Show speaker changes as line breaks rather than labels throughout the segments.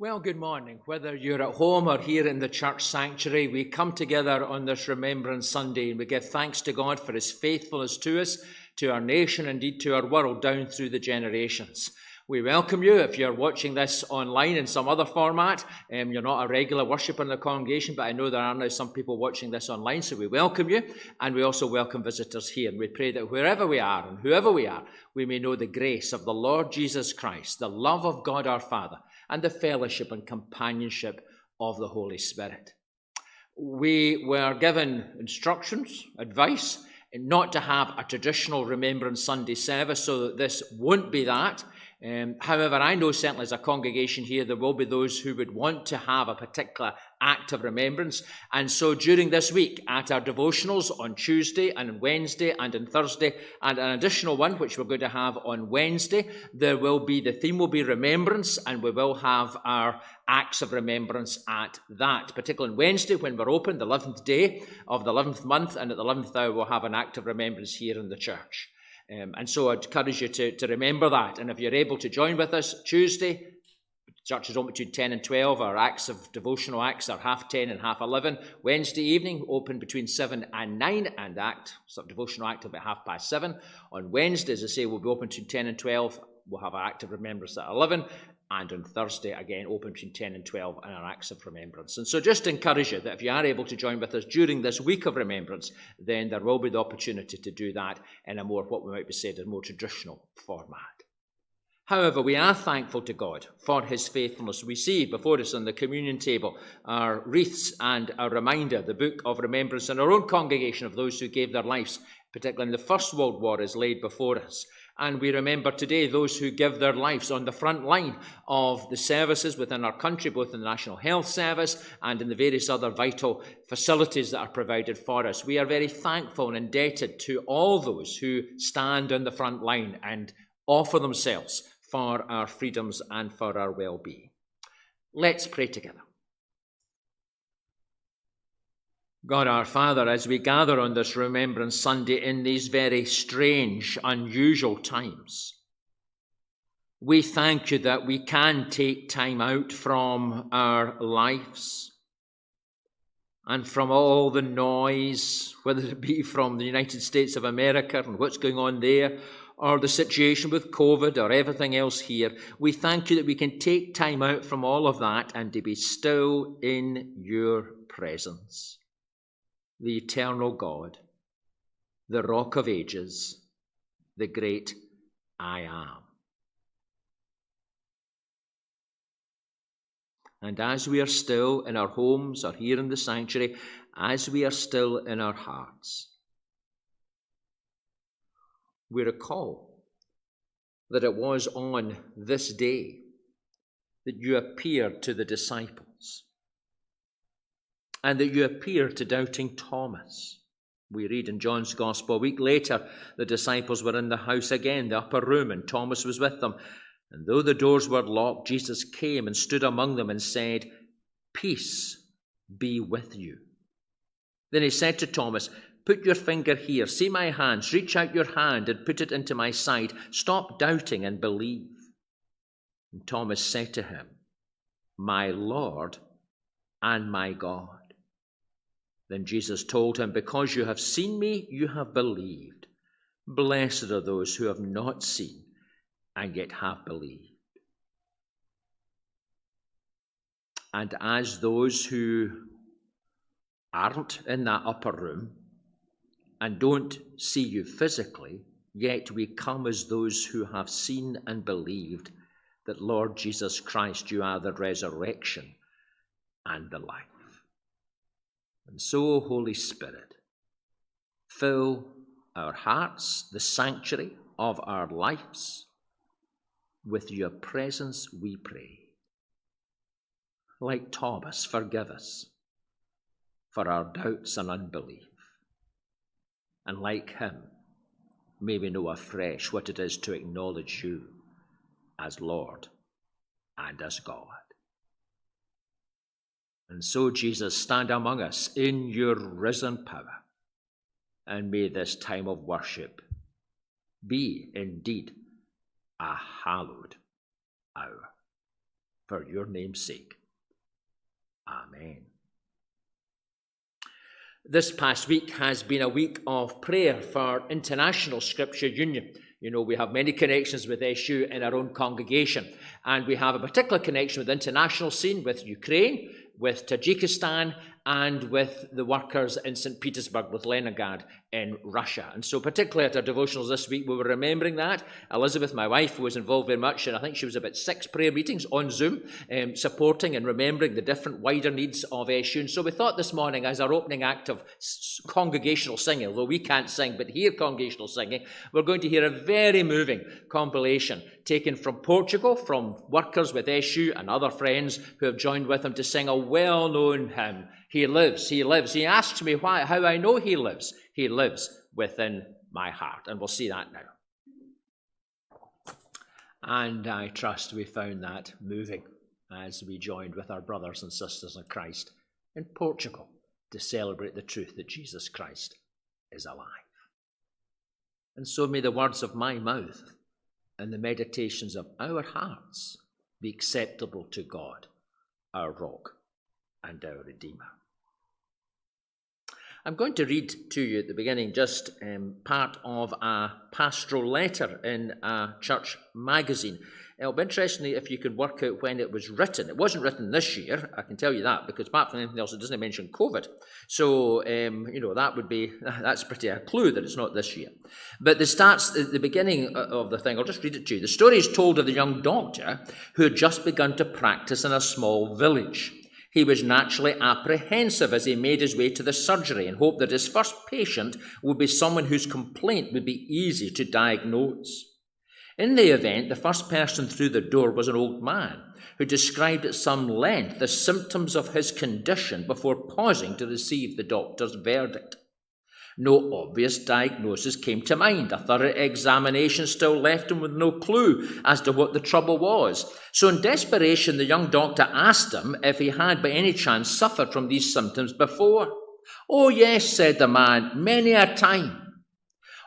Well, good morning. Whether you're at home or here in the church sanctuary, we come together on this Remembrance Sunday and we give thanks to God for his faithfulness to us, to our nation, indeed to our world down through the generations. We welcome you if you're watching this online in some other format. Um, you're not a regular worshipper in the congregation, but I know there are now some people watching this online, so we welcome you. And we also welcome visitors here. And we pray that wherever we are and whoever we are, we may know the grace of the Lord Jesus Christ, the love of God our Father and the fellowship and companionship of the Holy Spirit. We were given instructions, advice, not to have a traditional Remembrance Sunday service, so that this won't be that. Um, however, I know certainly as a congregation here, there will be those who would want to have a particular act of remembrance. And so during this week, at our devotionals on Tuesday and on Wednesday and on Thursday, and an additional one which we're going to have on Wednesday, there will be the theme will be remembrance, and we will have our acts of remembrance at that. Particularly on Wednesday, when we're open, the 11th day of the 11th month, and at the 11th hour, we'll have an act of remembrance here in the church. Um, and so I'd encourage you to, to remember that. And if you're able to join with us Tuesday, church is open between 10 and 12. Our acts of devotional acts are half 10 and half 11. Wednesday evening, open between 7 and 9, and act, sort of devotional act about half past 7. On Wednesday, as I say, we'll be open between 10 and 12. We'll have our act of remembrance at 11 and on Thursday, again, open between 10 and 12, and our acts of remembrance. And so just encourage you that if you are able to join with us during this week of remembrance, then there will be the opportunity to do that in a more, what we might be said, a more traditional format. However, we are thankful to God for his faithfulness. We see before us on the communion table our wreaths and a reminder, the book of remembrance in our own congregation of those who gave their lives, particularly in the First World War, is laid before us. And we remember today those who give their lives on the front line of the services within our country, both in the National Health Service and in the various other vital facilities that are provided for us. We are very thankful and indebted to all those who stand on the front line and offer themselves for our freedoms and for our well being. Let's pray together. God our Father, as we gather on this Remembrance Sunday in these very strange, unusual times, we thank you that we can take time out from our lives and from all the noise, whether it be from the United States of America and what's going on there, or the situation with COVID or everything else here. We thank you that we can take time out from all of that and to be still in your presence the eternal God, the rock of ages, the great I am. And as we are still in our homes or here in the sanctuary, as we are still in our hearts, we recall that it was on this day that you appeared to the disciples and that you appeared to doubting Thomas. We read in John's Gospel, a week later, the disciples were in the house again, the upper room, and Thomas was with them. And though the doors were locked, Jesus came and stood among them and said, Peace be with you. Then he said to Thomas, Put your finger here, see my hands, reach out your hand and put it into my side. Stop doubting and believe. And Thomas said to him, My Lord and my God. Then Jesus told him, Because you have seen me, you have believed. Blessed are those who have not seen and yet have believed. And as those who aren't in that upper room and don't see you physically, yet we come as those who have seen and believed that, Lord Jesus Christ, you are the resurrection and the life. And so, Holy Spirit, fill our hearts, the sanctuary of our lives, with your presence, we pray. Like Thomas, forgive us for our doubts and unbelief. And like him, may we know afresh what it is to acknowledge you as Lord and as God. And so, Jesus, stand among us in your risen power. And may this time of worship be indeed a hallowed hour. for your name's sake. Amen. This past week has been a week of prayer for International Scripture Union. You know, we have many connections with SU in our own congregation, and we have a particular connection with the international scene, with Ukraine, with Tajikistan, and with the workers in St. Petersburg with Leningrad in Russia. And so, particularly at our devotionals this week, we were remembering that. Elizabeth, my wife, was involved very much, and I think she was about six prayer meetings on Zoom, um, supporting and remembering the different wider needs of SU. And so, we thought this morning, as our opening act of congregational singing, although we can't sing, but hear congregational singing, we're going to hear a very moving compilation taken from Portugal, from workers with SU and other friends who have joined with them to sing a well known hymn he lives, he lives. He asks me why, how I know he lives. He lives within my heart. And we'll see that now. And I trust we found that moving as we joined with our brothers and sisters in Christ in Portugal to celebrate the truth that Jesus Christ is alive. And so may the words of my mouth and the meditations of our hearts be acceptable to God, our rock and our Redeemer. I'm going to read to you at the beginning just um, part of a pastoral letter in a church magazine. It'll be interesting if you could work out when it was written. It wasn't written this year, I can tell you that, because apart from anything else, it doesn't mention COVID. So, um, you know, that would be, that's pretty a clue that it's not this year. But the starts, the, the beginning of the thing, I'll just read it to you. The story is told of the young doctor who had just begun to practice in a small village. He was naturally apprehensive as he made his way to the surgery and hoped that his first patient would be someone whose complaint would be easy to diagnose. In the event, the first person through the door was an old man who described at some length the symptoms of his condition before pausing to receive the doctor's verdict. No obvious diagnosis came to mind. A thorough examination still left him with no clue as to what the trouble was. So, in desperation, the young doctor asked him if he had by any chance suffered from these symptoms before. Oh, yes, said the man, many a time.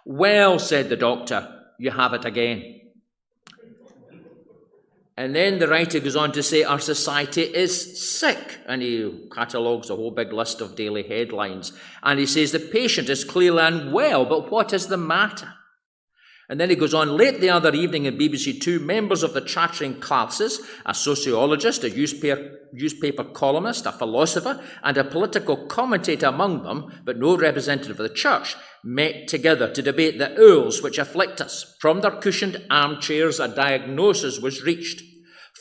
Well, said the doctor, you have it again. And then the writer goes on to say, Our society is sick. And he catalogues a whole big list of daily headlines. And he says, The patient is clearly unwell, but what is the matter? And then he goes on, late the other evening in BBC Two, members of the chattering classes, a sociologist, a newspaper, newspaper columnist, a philosopher, and a political commentator among them, but no representative of the church, met together to debate the ills which afflict us. From their cushioned armchairs, a diagnosis was reached.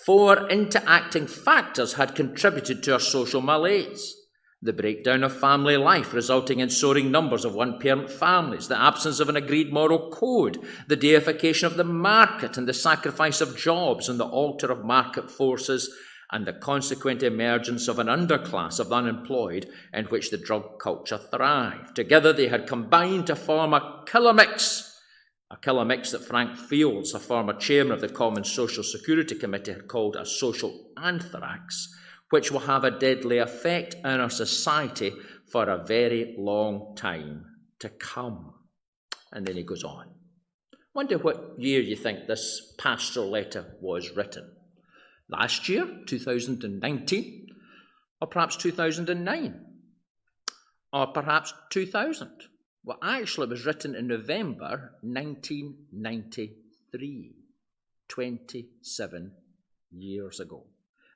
Four interacting factors had contributed to our social malaise. The breakdown of family life, resulting in soaring numbers of one parent families, the absence of an agreed moral code, the deification of the market and the sacrifice of jobs on the altar of market forces, and the consequent emergence of an underclass of unemployed in which the drug culture thrived. Together they had combined to form a killer mix a killer mix that Frank Fields, a former chairman of the Common Social Security Committee, had called a social anthrax, which will have a deadly effect on our society for a very long time to come. And then he goes on. Wonder what year you think this pastoral letter was written. Last year, 2019, or perhaps 2009, or perhaps 2000. Well, actually, it was written in November 1993, 27 years ago.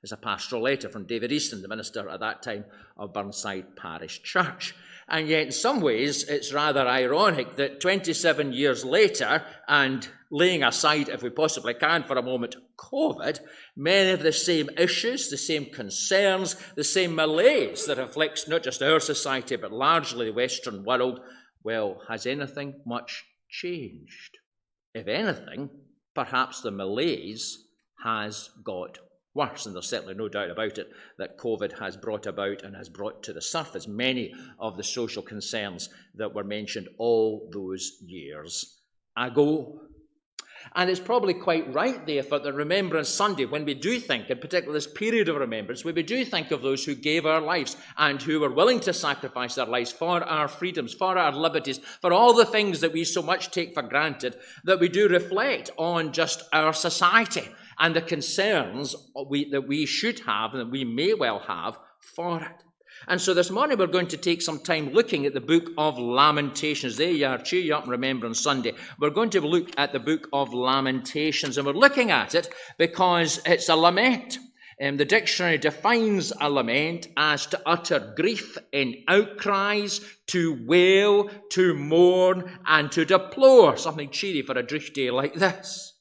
It's a pastoral letter from David Easton, the minister at that time of Burnside Parish Church. And yet, in some ways, it's rather ironic that 27 years later, and laying aside, if we possibly can for a moment, COVID, many of the same issues, the same concerns, the same malaise that afflicts not just our society, but largely the Western world well, has anything much changed? If anything, perhaps the malaise has got worse, and there's certainly no doubt about it that COVID has brought about and has brought to the surface many of the social concerns that were mentioned all those years ago. And it's probably quite right, therefore, that Remembrance Sunday, when we do think, in particular this period of remembrance, when we do think of those who gave our lives and who were willing to sacrifice their lives for our freedoms, for our liberties, for all the things that we so much take for granted, that we do reflect on just our society and the concerns we, that we should have and that we may well have for it. And so this morning we're going to take some time looking at the book of Lamentations. There you are, cheer you up and remember on Sunday. We're going to look at the book of Lamentations, and we're looking at it because it's a lament. Um, the dictionary defines a lament as to utter grief in outcries, to wail, to mourn, and to deplore. Something cheery for a drift day like this.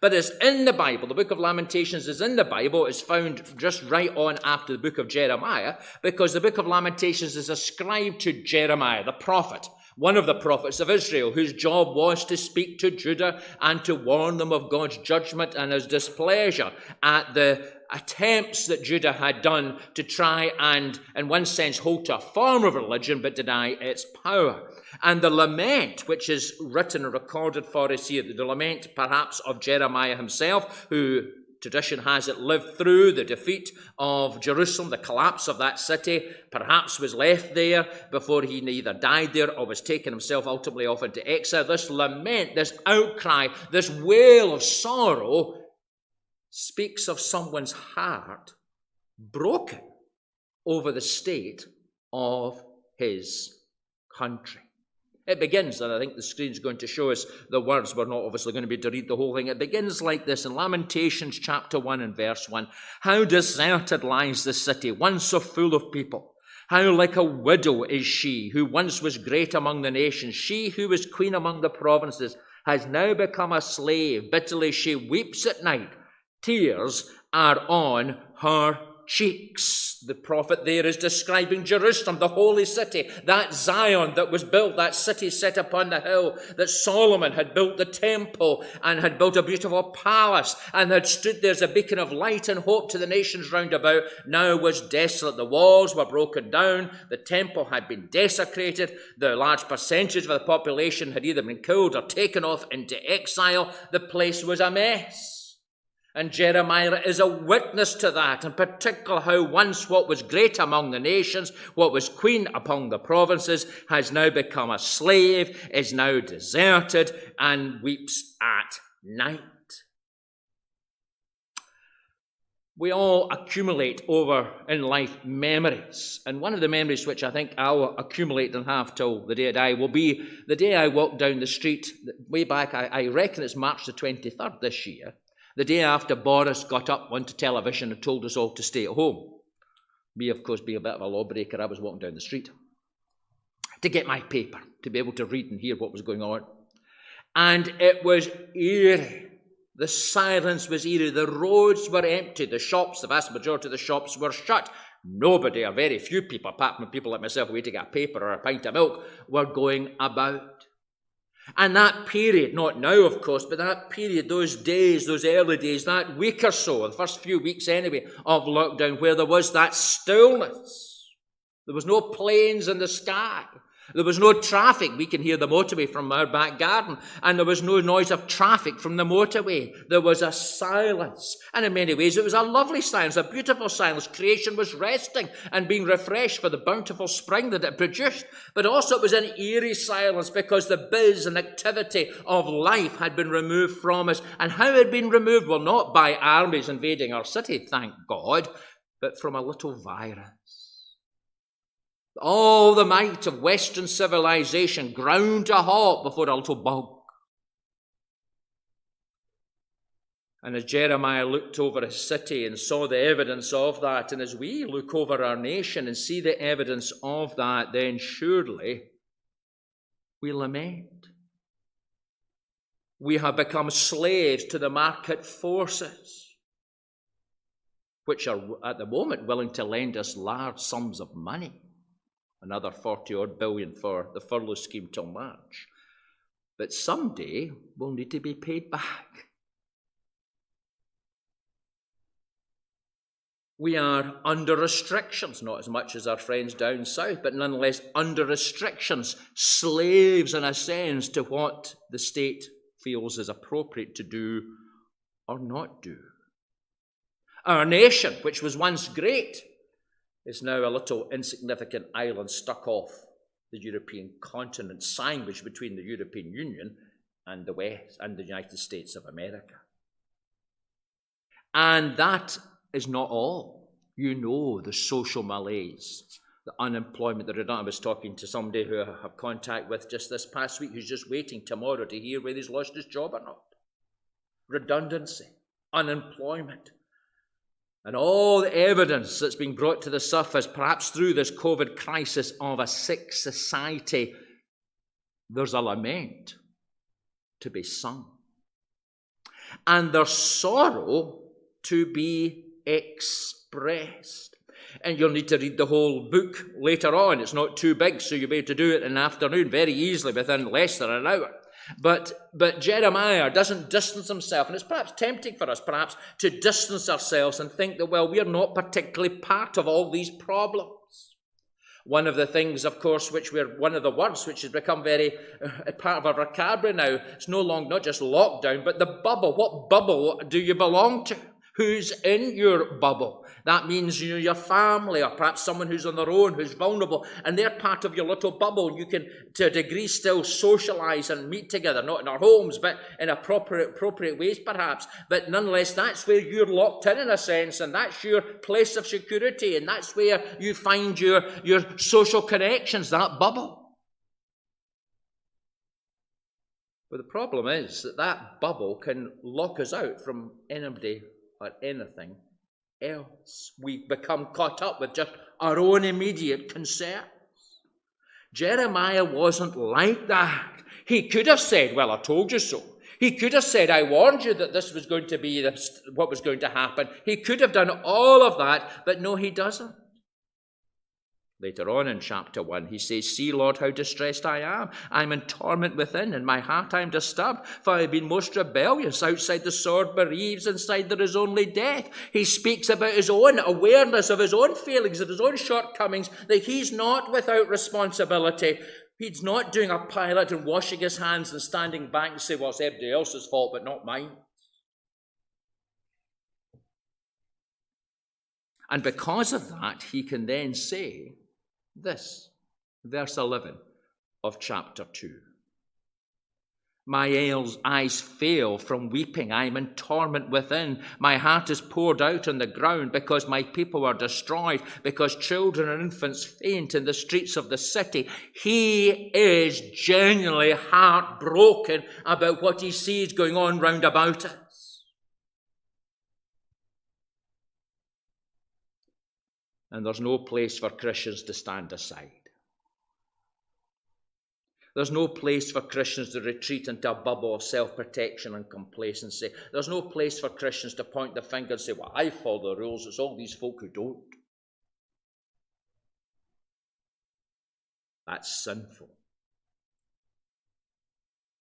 But it's in the Bible. The book of Lamentations is in the Bible. It's found just right on after the book of Jeremiah because the book of Lamentations is ascribed to Jeremiah, the prophet, one of the prophets of Israel, whose job was to speak to Judah and to warn them of God's judgment and his displeasure at the attempts that Judah had done to try and, in one sense, hold to a form of religion but deny its power. And the lament, which is written and recorded for us here, the lament perhaps of Jeremiah himself, who tradition has it lived through the defeat of Jerusalem, the collapse of that city, perhaps was left there before he either died there or was taken himself ultimately off into exile. This lament, this outcry, this wail of sorrow speaks of someone's heart broken over the state of his country. It begins, and I think the screen's going to show us the words. We're not obviously going to be to read the whole thing. It begins like this in Lamentations chapter 1 and verse 1. How deserted lies the city, once so full of people. How like a widow is she, who once was great among the nations. She who was queen among the provinces has now become a slave. Bitterly she weeps at night. Tears are on her cheeks. The prophet there is describing Jerusalem, the holy city, that Zion that was built, that city set upon the hill, that Solomon had built the temple and had built a beautiful palace and had stood there as a beacon of light and hope to the nations round about, now was desolate. The walls were broken down, the temple had been desecrated, the large percentage of the population had either been killed or taken off into exile. The place was a mess. And Jeremiah is a witness to that, in particular how once what was great among the nations, what was queen among the provinces, has now become a slave, is now deserted, and weeps at night. We all accumulate over in life memories. And one of the memories which I think I'll accumulate and have till the day I die will be the day I walked down the street way back, I, I reckon it's March the 23rd this year the day after Boris got up, went to television, and told us all to stay at home. Me, of course, being a bit of a lawbreaker, I was walking down the street to get my paper, to be able to read and hear what was going on. And it was eerie. The silence was eerie. The roads were empty. The shops, the vast majority of the shops, were shut. Nobody, or very few people, apart from people like myself waiting to get a paper or a pint of milk, were going about. And that period, not now, of course, but that period, those days, those early days, that week or so, the first few weeks anyway, of lockdown, where there was that stillness. There was no planes in the sky. There was no traffic. We can hear the motorway from our back garden, and there was no noise of traffic from the motorway. There was a silence. And in many ways, it was a lovely silence, a beautiful silence. Creation was resting and being refreshed for the bountiful spring that it produced. But also, it was an eerie silence because the biz and activity of life had been removed from us. And how it had been removed? Well, not by armies invading our city, thank God, but from a little virus all the might of Western civilization ground to halt before a little bug. And as Jeremiah looked over his city and saw the evidence of that, and as we look over our nation and see the evidence of that, then surely we lament. We have become slaves to the market forces, which are at the moment willing to lend us large sums of money another 40 odd billion for the furlough scheme till March. But someday we'll need to be paid back. We are under restrictions, not as much as our friends down south, but nonetheless under restrictions, slaves in a sense to what the state feels is appropriate to do or not do. Our nation, which was once great, is now a little insignificant island stuck off the European continent, sandwiched between the European Union and the West and the United States of America. And that is not all. You know the social malaise, the unemployment, the redundant. I was talking to somebody who I have contact with just this past week who's just waiting tomorrow to hear whether he's lost his job or not. Redundancy, unemployment, and all the evidence that's been brought to the surface, perhaps through this COVID crisis of a sick society, there's a lament to be sung. And there's sorrow to be expressed. And you'll need to read the whole book later on. It's not too big, so you'll be able to do it in an afternoon very easily within less than an hour. But, but Jeremiah doesn't distance himself, and it's perhaps tempting for us, perhaps, to distance ourselves and think that, well, we're not particularly part of all these problems. One of the things, of course, which we're one of the words which has become very uh, part of our vocabulary now, it's no longer not just lockdown, but the bubble. What bubble do you belong to? Who's in your bubble? That means you know, your family or perhaps someone who's on their own, who's vulnerable, and they're part of your little bubble. You can, to a degree, still socialize and meet together, not in our homes, but in appropriate, appropriate ways perhaps. But nonetheless, that's where you're locked in in a sense, and that's your place of security, and that's where you find your, your social connections, that bubble. But the problem is that that bubble can lock us out from anybody or anything else. We become caught up with just our own immediate concerns. Jeremiah wasn't like that. He could have said, Well, I told you so. He could have said, I warned you that this was going to be this, what was going to happen. He could have done all of that, but no, he doesn't. Later on in chapter 1, he says, See, Lord, how distressed I am. I'm in torment within, in my heart I'm disturbed, for I've been most rebellious. Outside the sword bereaves, inside there is only death. He speaks about his own awareness of his own failings, of his own shortcomings, that he's not without responsibility. He's not doing a Pilate and washing his hands and standing back and say, Well, it's everybody else's fault, but not mine. And because of that, he can then say, this, verse 11 of chapter 2. My eyes fail from weeping. I am in torment within. My heart is poured out on the ground because my people are destroyed, because children and infants faint in the streets of the city. He is genuinely heartbroken about what he sees going on round about us. And there's no place for Christians to stand aside. There's no place for Christians to retreat into a bubble of self protection and complacency. There's no place for Christians to point the finger and say, Well, I follow the rules, it's all these folk who don't. That's sinful.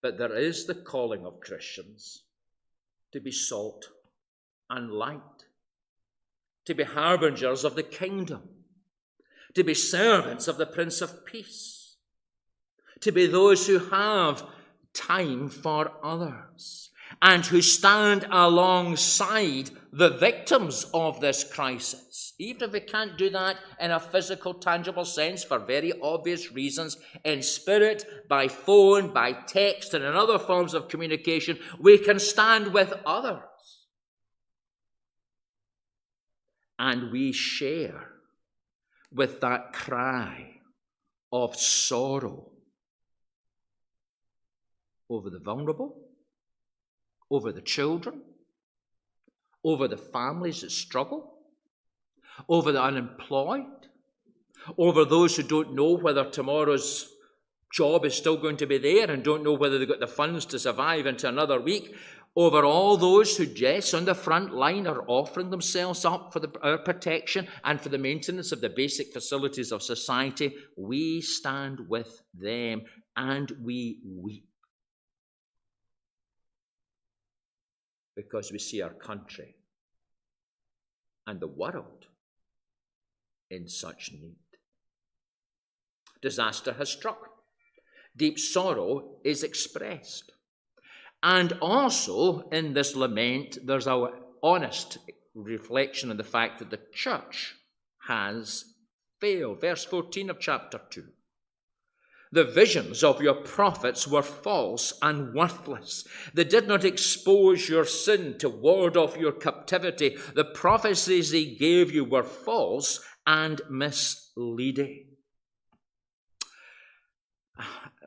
But there is the calling of Christians to be salt and light to be harbingers of the kingdom, to be servants of the Prince of Peace, to be those who have time for others, and who stand alongside the victims of this crisis. Even if we can't do that in a physical, tangible sense for very obvious reasons, in spirit, by phone, by text, and in other forms of communication, we can stand with others and we share with that cry of sorrow over the vulnerable, over the children, over the families that struggle, over the unemployed, over those who don't know whether tomorrow's job is still going to be there and don't know whether they've got the funds to survive into another week, over all those who, yes, on the front line are offering themselves up for the, our protection and for the maintenance of the basic facilities of society, we stand with them and we weep. Because we see our country and the world in such need. Disaster has struck. Deep sorrow is expressed. And also in this lament, there's a honest reflection on the fact that the church has failed. Verse 14 of chapter 2. The visions of your prophets were false and worthless. They did not expose your sin to ward off your captivity. The prophecies they gave you were false and misleading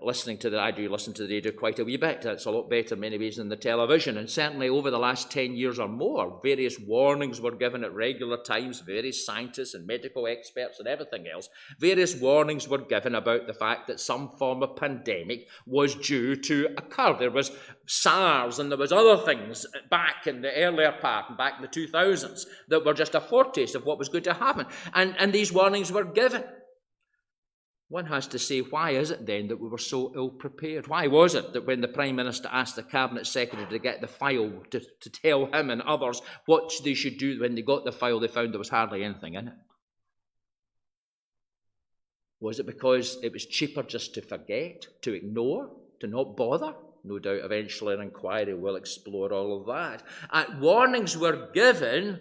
listening to the, I do listen to the radio quite a wee bit. It's a lot better in many ways than the television. And certainly over the last 10 years or more, various warnings were given at regular times, various scientists and medical experts and everything else. Various warnings were given about the fact that some form of pandemic was due to occur. There was SARS and there was other things back in the earlier part back in the 2000s that were just a foretaste of what was going to happen. And, and these warnings were given. One has to say, why is it then that we were so ill prepared? Why was it that when the Prime Minister asked the Cabinet Secretary to get the file to, to tell him and others what they should do when they got the file, they found there was hardly anything in it? Was it because it was cheaper just to forget, to ignore, to not bother? No doubt eventually an inquiry will explore all of that. And warnings were given,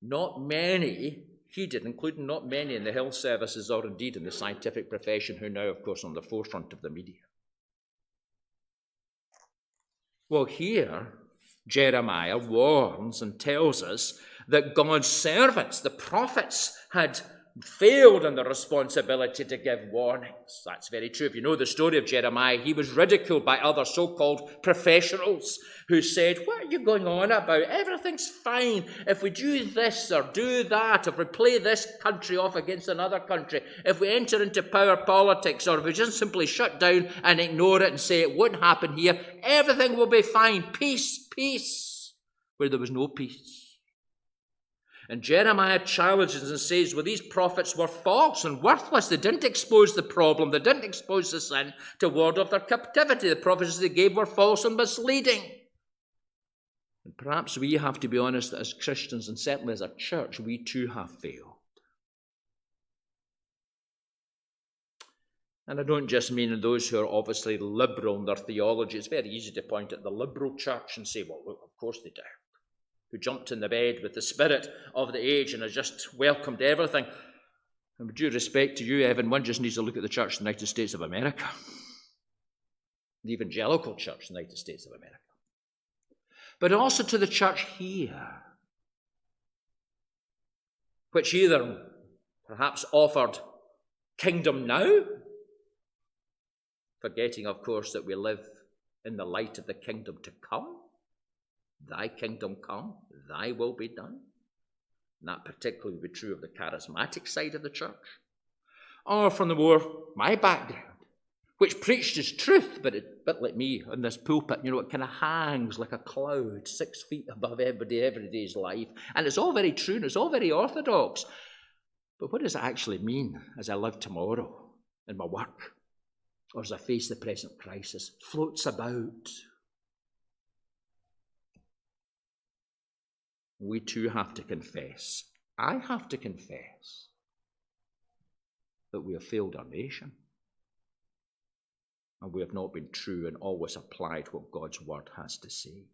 not many heeded, including not many in the health services or indeed in the scientific profession who now, of course, on the forefront of the media. Well, here, Jeremiah warns and tells us that God's servants, the prophets, had failed in the responsibility to give warnings. That's very true. If you know the story of Jeremiah, he was ridiculed by other so called professionals who said, What are you going on about? Everything's fine. If we do this or do that, if we play this country off against another country, if we enter into power politics, or if we just simply shut down and ignore it and say it won't happen here, everything will be fine. Peace, peace. Where there was no peace. And Jeremiah challenges and says, well, these prophets were false and worthless. They didn't expose the problem, they didn't expose the sin to ward off their captivity. The prophecies they gave were false and misleading. And perhaps we have to be honest that as Christians and certainly as a church, we too have failed. And I don't just mean those who are obviously liberal in their theology. It's very easy to point at the liberal church and say, well, of course they do who jumped in the bed with the spirit of the age and has just welcomed everything. And with due respect to you, Evan, one just needs to look at the Church of the United States of America, the evangelical Church of the United States of America, but also to the church here, which either perhaps offered kingdom now, forgetting, of course, that we live in the light of the kingdom to come Thy kingdom come, thy will be done. And that particularly would be true of the charismatic side of the church. Or from the more my background, which preached his truth, but a bit like me in this pulpit, you know, it kind of hangs like a cloud six feet above everybody, every day's life. And it's all very true and it's all very orthodox. But what does it actually mean as I live tomorrow in my work? Or as I face the present crisis? Floats about, we too have to confess. I have to confess that we have failed our nation. And we have not been true and always applied what God's word has to say.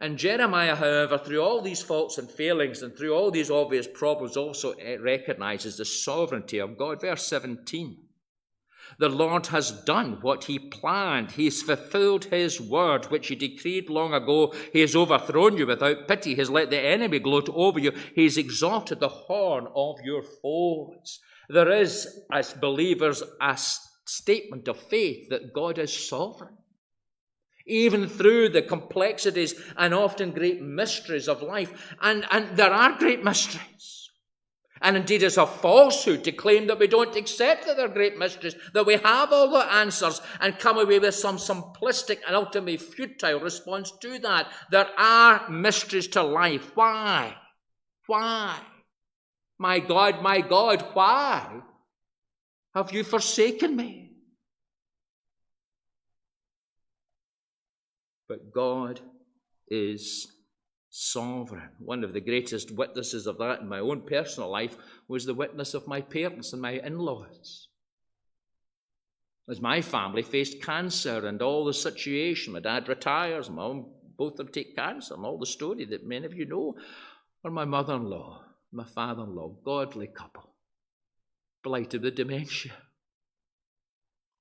And Jeremiah, however, through all these faults and failings and through all these obvious problems, also eh, recognizes the sovereignty of God. Verse 17. The Lord has done what he planned. He has fulfilled his word, which he decreed long ago. He has overthrown you without pity. He has let the enemy gloat over you. He has exalted the horn of your foes. There is, as believers, a statement of faith that God is sovereign. Even through the complexities and often great mysteries of life. And, and there are great mysteries. And indeed, it's a falsehood to claim that we don't accept that they're great mysteries, that we have all the answers and come away with some simplistic and ultimately futile response to that. There are mysteries to life. Why? Why? My God, my God, why have you forsaken me? But God is sovereign. One of the greatest witnesses of that in my own personal life was the witness of my parents and my in laws. As my family faced cancer and all the situation, my dad retires, my mom, both of them take cancer, and all the story that many of you know, or my mother in law, my father in law, godly couple. blighted with dementia,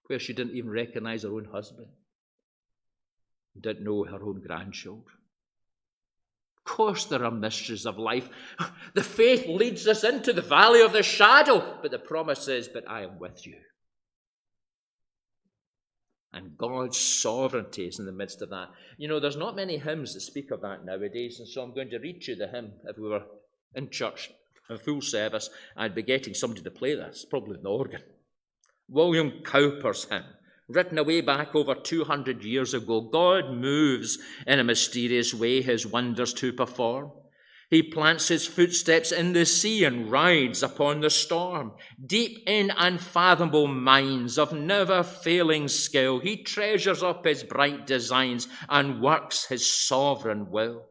where she didn't even recognize her own husband, didn't know her own grandchildren. Course, there are mysteries of life. The faith leads us into the valley of the shadow, but the promise is, But I am with you. And God's sovereignty is in the midst of that. You know, there's not many hymns that speak of that nowadays, and so I'm going to read you the hymn. If we were in church, a full service, I'd be getting somebody to play this, probably an organ. William Cowper's hymn, written away back over 200 years ago. God moves in a mysterious way his wonders to perform. He plants his footsteps in the sea and rides upon the storm. Deep in unfathomable mines of never failing skill, he treasures up his bright designs and works his sovereign will.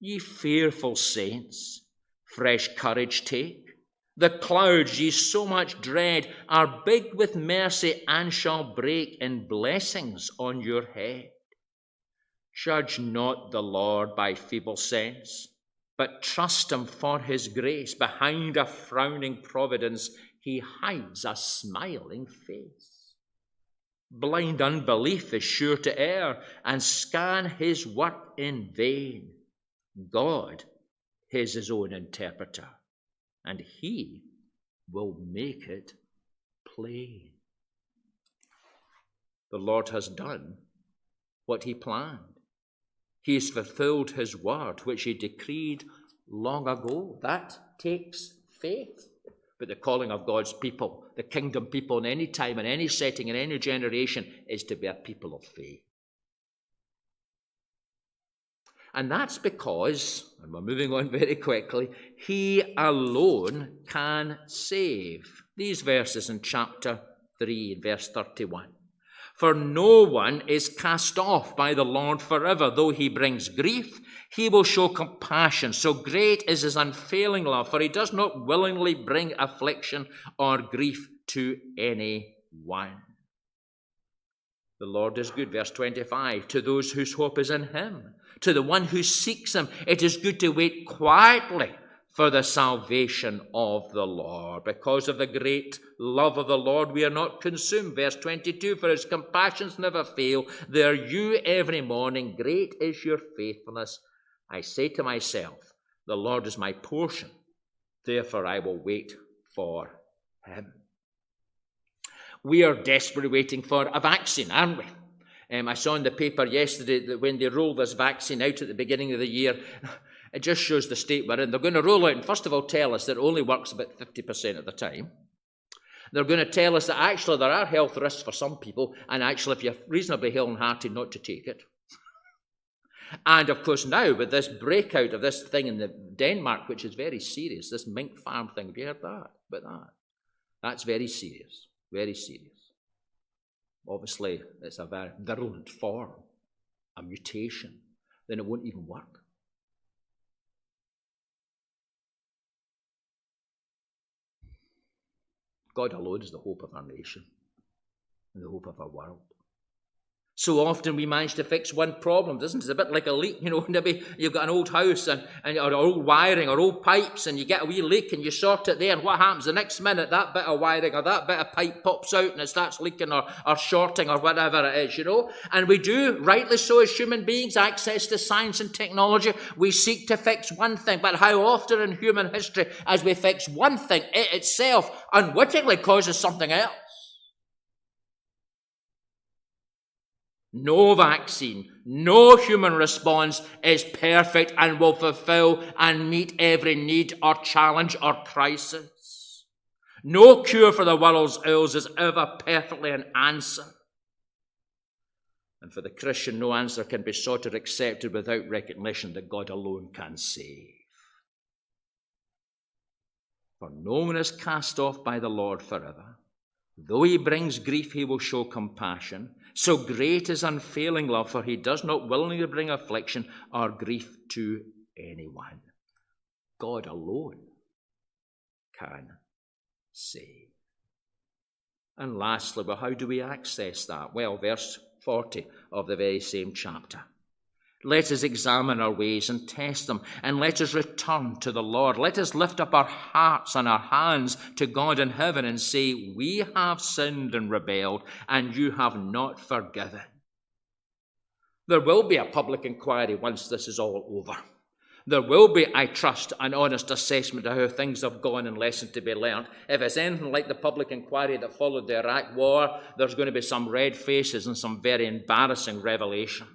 Ye fearful saints, fresh courage take. The clouds ye so much dread are big with mercy and shall break in blessings on your head. Judge not the Lord by feeble sense but trust Him for His grace. Behind a frowning providence, He hides a smiling face. Blind unbelief is sure to err and scan His work in vain. God is His own interpreter, and He will make it plain. The Lord has done what He planned. He has fulfilled his word, which he decreed long ago. That takes faith. But the calling of God's people, the kingdom people in any time, in any setting, in any generation, is to be a people of faith. And that's because, and we're moving on very quickly, he alone can save. These verses in chapter 3, verse 31. For no one is cast off by the Lord forever. Though he brings grief, he will show compassion. So great is his unfailing love, for he does not willingly bring affliction or grief to any one. The Lord is good. Verse 25. To those whose hope is in him, to the one who seeks him, it is good to wait quietly for the salvation of the Lord. Because of the great love of the Lord, we are not consumed. Verse 22 For his compassions never fail. They are new every morning. Great is your faithfulness. I say to myself, The Lord is my portion. Therefore, I will wait for him. We are desperately waiting for a vaccine, aren't we? Um, I saw in the paper yesterday that when they rolled this vaccine out at the beginning of the year, it just shows the state we're in. They're going to roll it out and, first of all, tell us that it only works about 50% of the time. They're going to tell us that actually there are health risks for some people, and actually, if you're reasonably ill and hearty, not to take it. And of course, now with this breakout of this thing in Denmark, which is very serious, this mink farm thing, have you heard that? About that? That's very serious. Very serious. Obviously, it's a very virulent form, a mutation. Then it won't even work. God alone is the hope of our nation and the hope of our world. So often we manage to fix one problem, doesn't it? It's a bit like a leak, you know, maybe you've got an old house and, and or old wiring or old pipes and you get a wee leak and you sort it there and what happens the next minute that bit of wiring or that bit of pipe pops out and it starts leaking or, or shorting or whatever it is, you know. And we do, rightly so as human beings, access to science and technology, we seek to fix one thing. But how often in human history as we fix one thing, it itself unwittingly causes something else. No vaccine, no human response is perfect and will fulfill and meet every need or challenge or crisis. No cure for the world's ills is ever perfectly an answer. And for the Christian, no answer can be sought or accepted without recognition that God alone can save. For no one is cast off by the Lord forever. Though he brings grief, he will show compassion. So great is unfailing love, for he does not willingly bring affliction or grief to anyone. God alone can save. And lastly, well, how do we access that? Well, verse 40 of the very same chapter. Let us examine our ways and test them, and let us return to the Lord. Let us lift up our hearts and our hands to God in heaven and say, We have sinned and rebelled, and you have not forgiven. There will be a public inquiry once this is all over. There will be, I trust, an honest assessment of how things have gone and lessons to be learned. If it's anything like the public inquiry that followed the Iraq War, there's going to be some red faces and some very embarrassing revelations.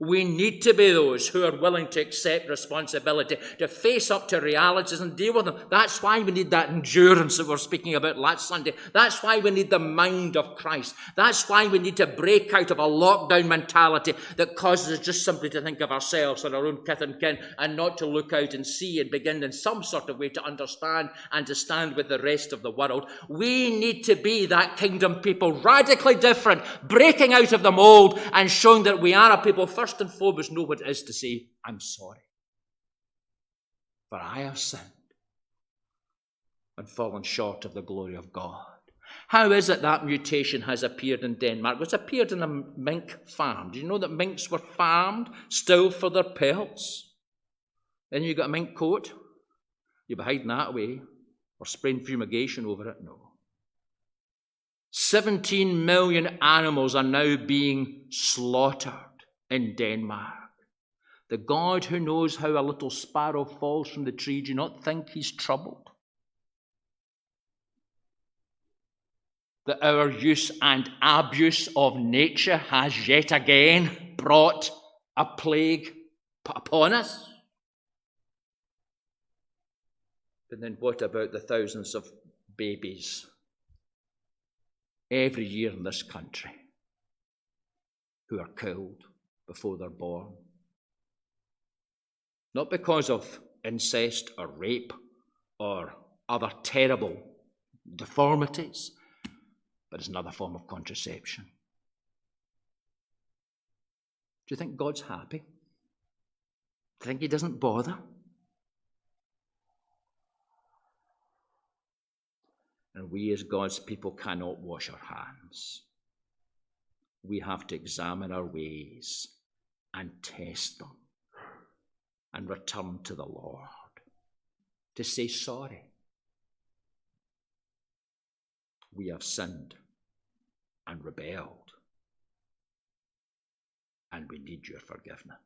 We need to be those who are willing to accept responsibility, to face up to realities and deal with them. That's why we need that endurance that we are speaking about last Sunday. That's why we need the mind of Christ. That's why we need to break out of a lockdown mentality that causes us just simply to think of ourselves and our own kith and kin and not to look out and see and begin in some sort of way to understand and to stand with the rest of the world. We need to be that kingdom people, radically different, breaking out of the mold and showing that we are a people first first and foremost know what it is to say, I'm sorry. For I have sinned and fallen short of the glory of God. How is it that mutation has appeared in Denmark? It's appeared in a mink farm. Do you know that minks were farmed still for their pelts? Then you got a mink coat. You'll be hiding that away or spraying fumigation over it? No. 17 million animals are now being slaughtered in Denmark. The God who knows how a little sparrow falls from the tree, do not think he's troubled? That our use and abuse of nature has yet again brought a plague upon us? But then what about the thousands of babies every year in this country who are killed before they're born. Not because of incest or rape or other terrible deformities, but it's another form of contraception. Do you think God's happy? Do you think He doesn't bother? And we, as God's people, cannot wash our hands. We have to examine our ways and test them and return to the Lord to say sorry. We have sinned and rebelled, and we need your forgiveness.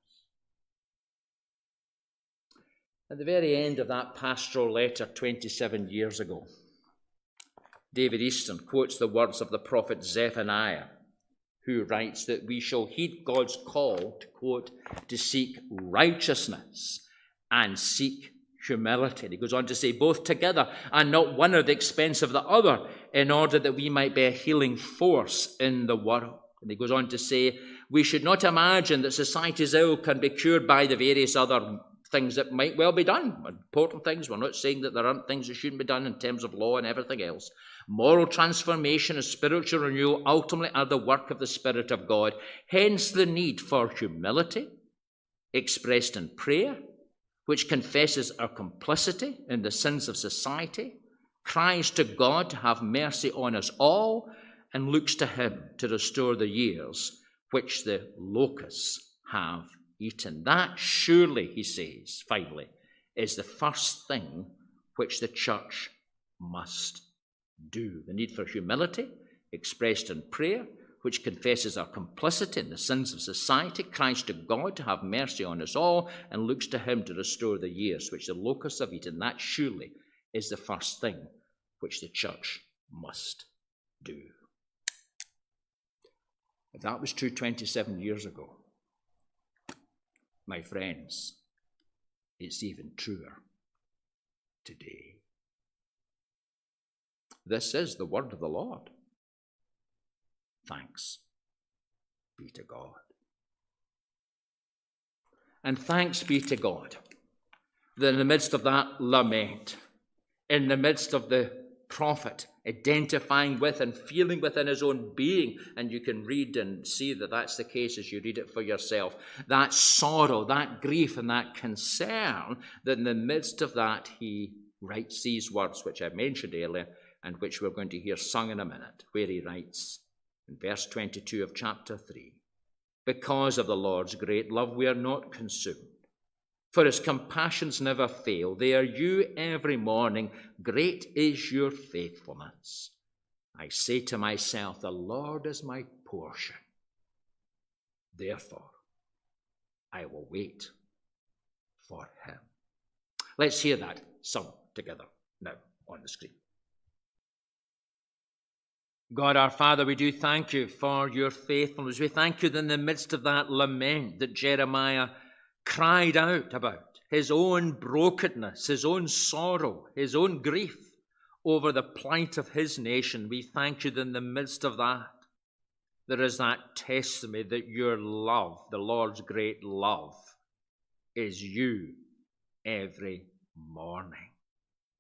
At the very end of that pastoral letter 27 years ago, David Easton quotes the words of the prophet Zephaniah who writes that we shall heed God's call to quote, to seek righteousness and seek humility. He goes on to say, both together and not one at the expense of the other, in order that we might be a healing force in the world. And he goes on to say, we should not imagine that society's ill can be cured by the various other things that might well be done, important things. We're not saying that there aren't things that shouldn't be done in terms of law and everything else. Moral transformation and spiritual renewal ultimately are the work of the Spirit of God. Hence the need for humility, expressed in prayer, which confesses our complicity in the sins of society, cries to God to have mercy on us all, and looks to Him to restore the years which the locusts have eaten. That surely, he says, finally, is the first thing which the church must do. The need for humility, expressed in prayer, which confesses our complicity in the sins of society, cries to God to have mercy on us all, and looks to Him to restore the years which the locusts have eaten. That surely is the first thing which the church must do. If that was true 27 years ago, my friends, it's even truer today. This is the word of the Lord. Thanks be to God. And thanks be to God that in the midst of that lament, in the midst of the prophet identifying with and feeling within his own being, and you can read and see that that's the case as you read it for yourself, that sorrow, that grief, and that concern, that in the midst of that he writes these words, which I mentioned earlier and which we're going to hear sung in a minute, where he writes in verse 22 of chapter 3 Because of the Lord's great love, we are not consumed. For his compassions never fail. They are you every morning. Great is your faithfulness. I say to myself, The Lord is my portion. Therefore, I will wait for him. Let's hear that sung together now on the screen. God our Father, we do thank you for your faithfulness. We thank you that in the midst of that lament that Jeremiah cried out about, his own brokenness, his own sorrow, his own grief over the plight of his nation, we thank you that in the midst of that, there is that testimony that your love, the Lord's great love, is you every morning.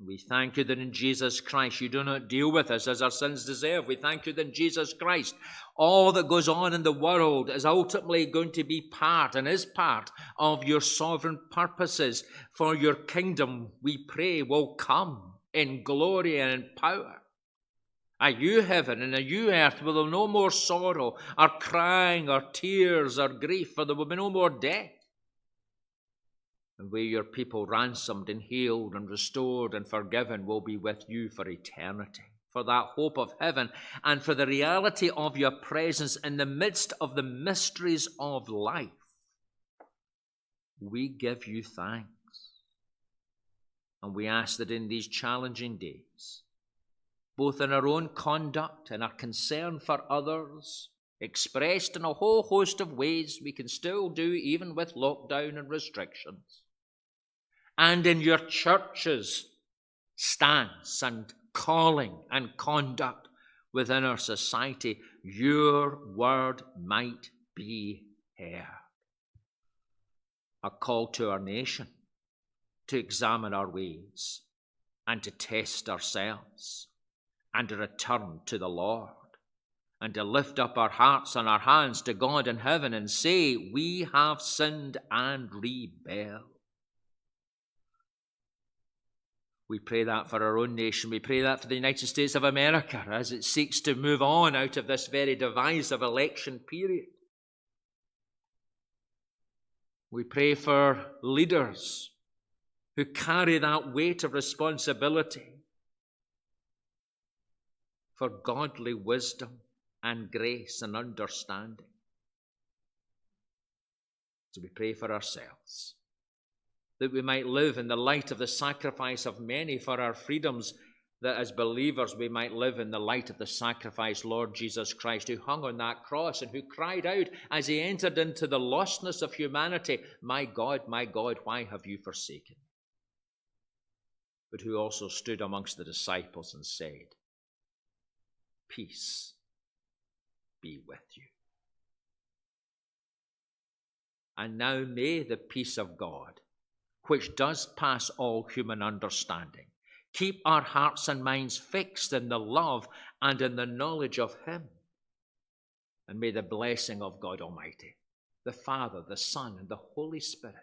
We thank you that in Jesus Christ you do not deal with us as our sins deserve. We thank you that in Jesus Christ all that goes on in the world is ultimately going to be part and is part of your sovereign purposes for your kingdom, we pray, will come in glory and in power. A new heaven and a new earth will there no more sorrow, or crying, or tears, or grief, for there will be no more death and where your people ransomed and healed and restored and forgiven will be with you for eternity. For that hope of heaven and for the reality of your presence in the midst of the mysteries of life, we give you thanks. And we ask that in these challenging days, both in our own conduct and our concern for others, expressed in a whole host of ways we can still do even with lockdown and restrictions, and in your church's stance and calling and conduct within our society, your word might be heard. A call to our nation to examine our ways and to test ourselves and to return to the Lord and to lift up our hearts and our hands to God in heaven and say, We have sinned and rebelled. We pray that for our own nation. We pray that for the United States of America as it seeks to move on out of this very divisive election period. We pray for leaders who carry that weight of responsibility for godly wisdom and grace and understanding. So we pray for ourselves that we might live in the light of the sacrifice of many for our freedoms, that as believers we might live in the light of the sacrifice, Lord Jesus Christ, who hung on that cross and who cried out as he entered into the lostness of humanity, My God, my God, why have you forsaken? But who also stood amongst the disciples and said, Peace be with you. And now may the peace of God which does pass all human understanding. Keep our hearts and minds fixed in the love and in the knowledge of Him. And may the blessing of God Almighty, the Father, the Son, and the Holy Spirit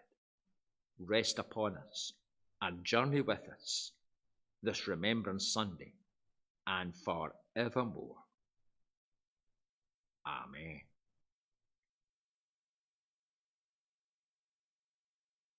rest upon us and journey with us this Remembrance Sunday and forevermore. Amen.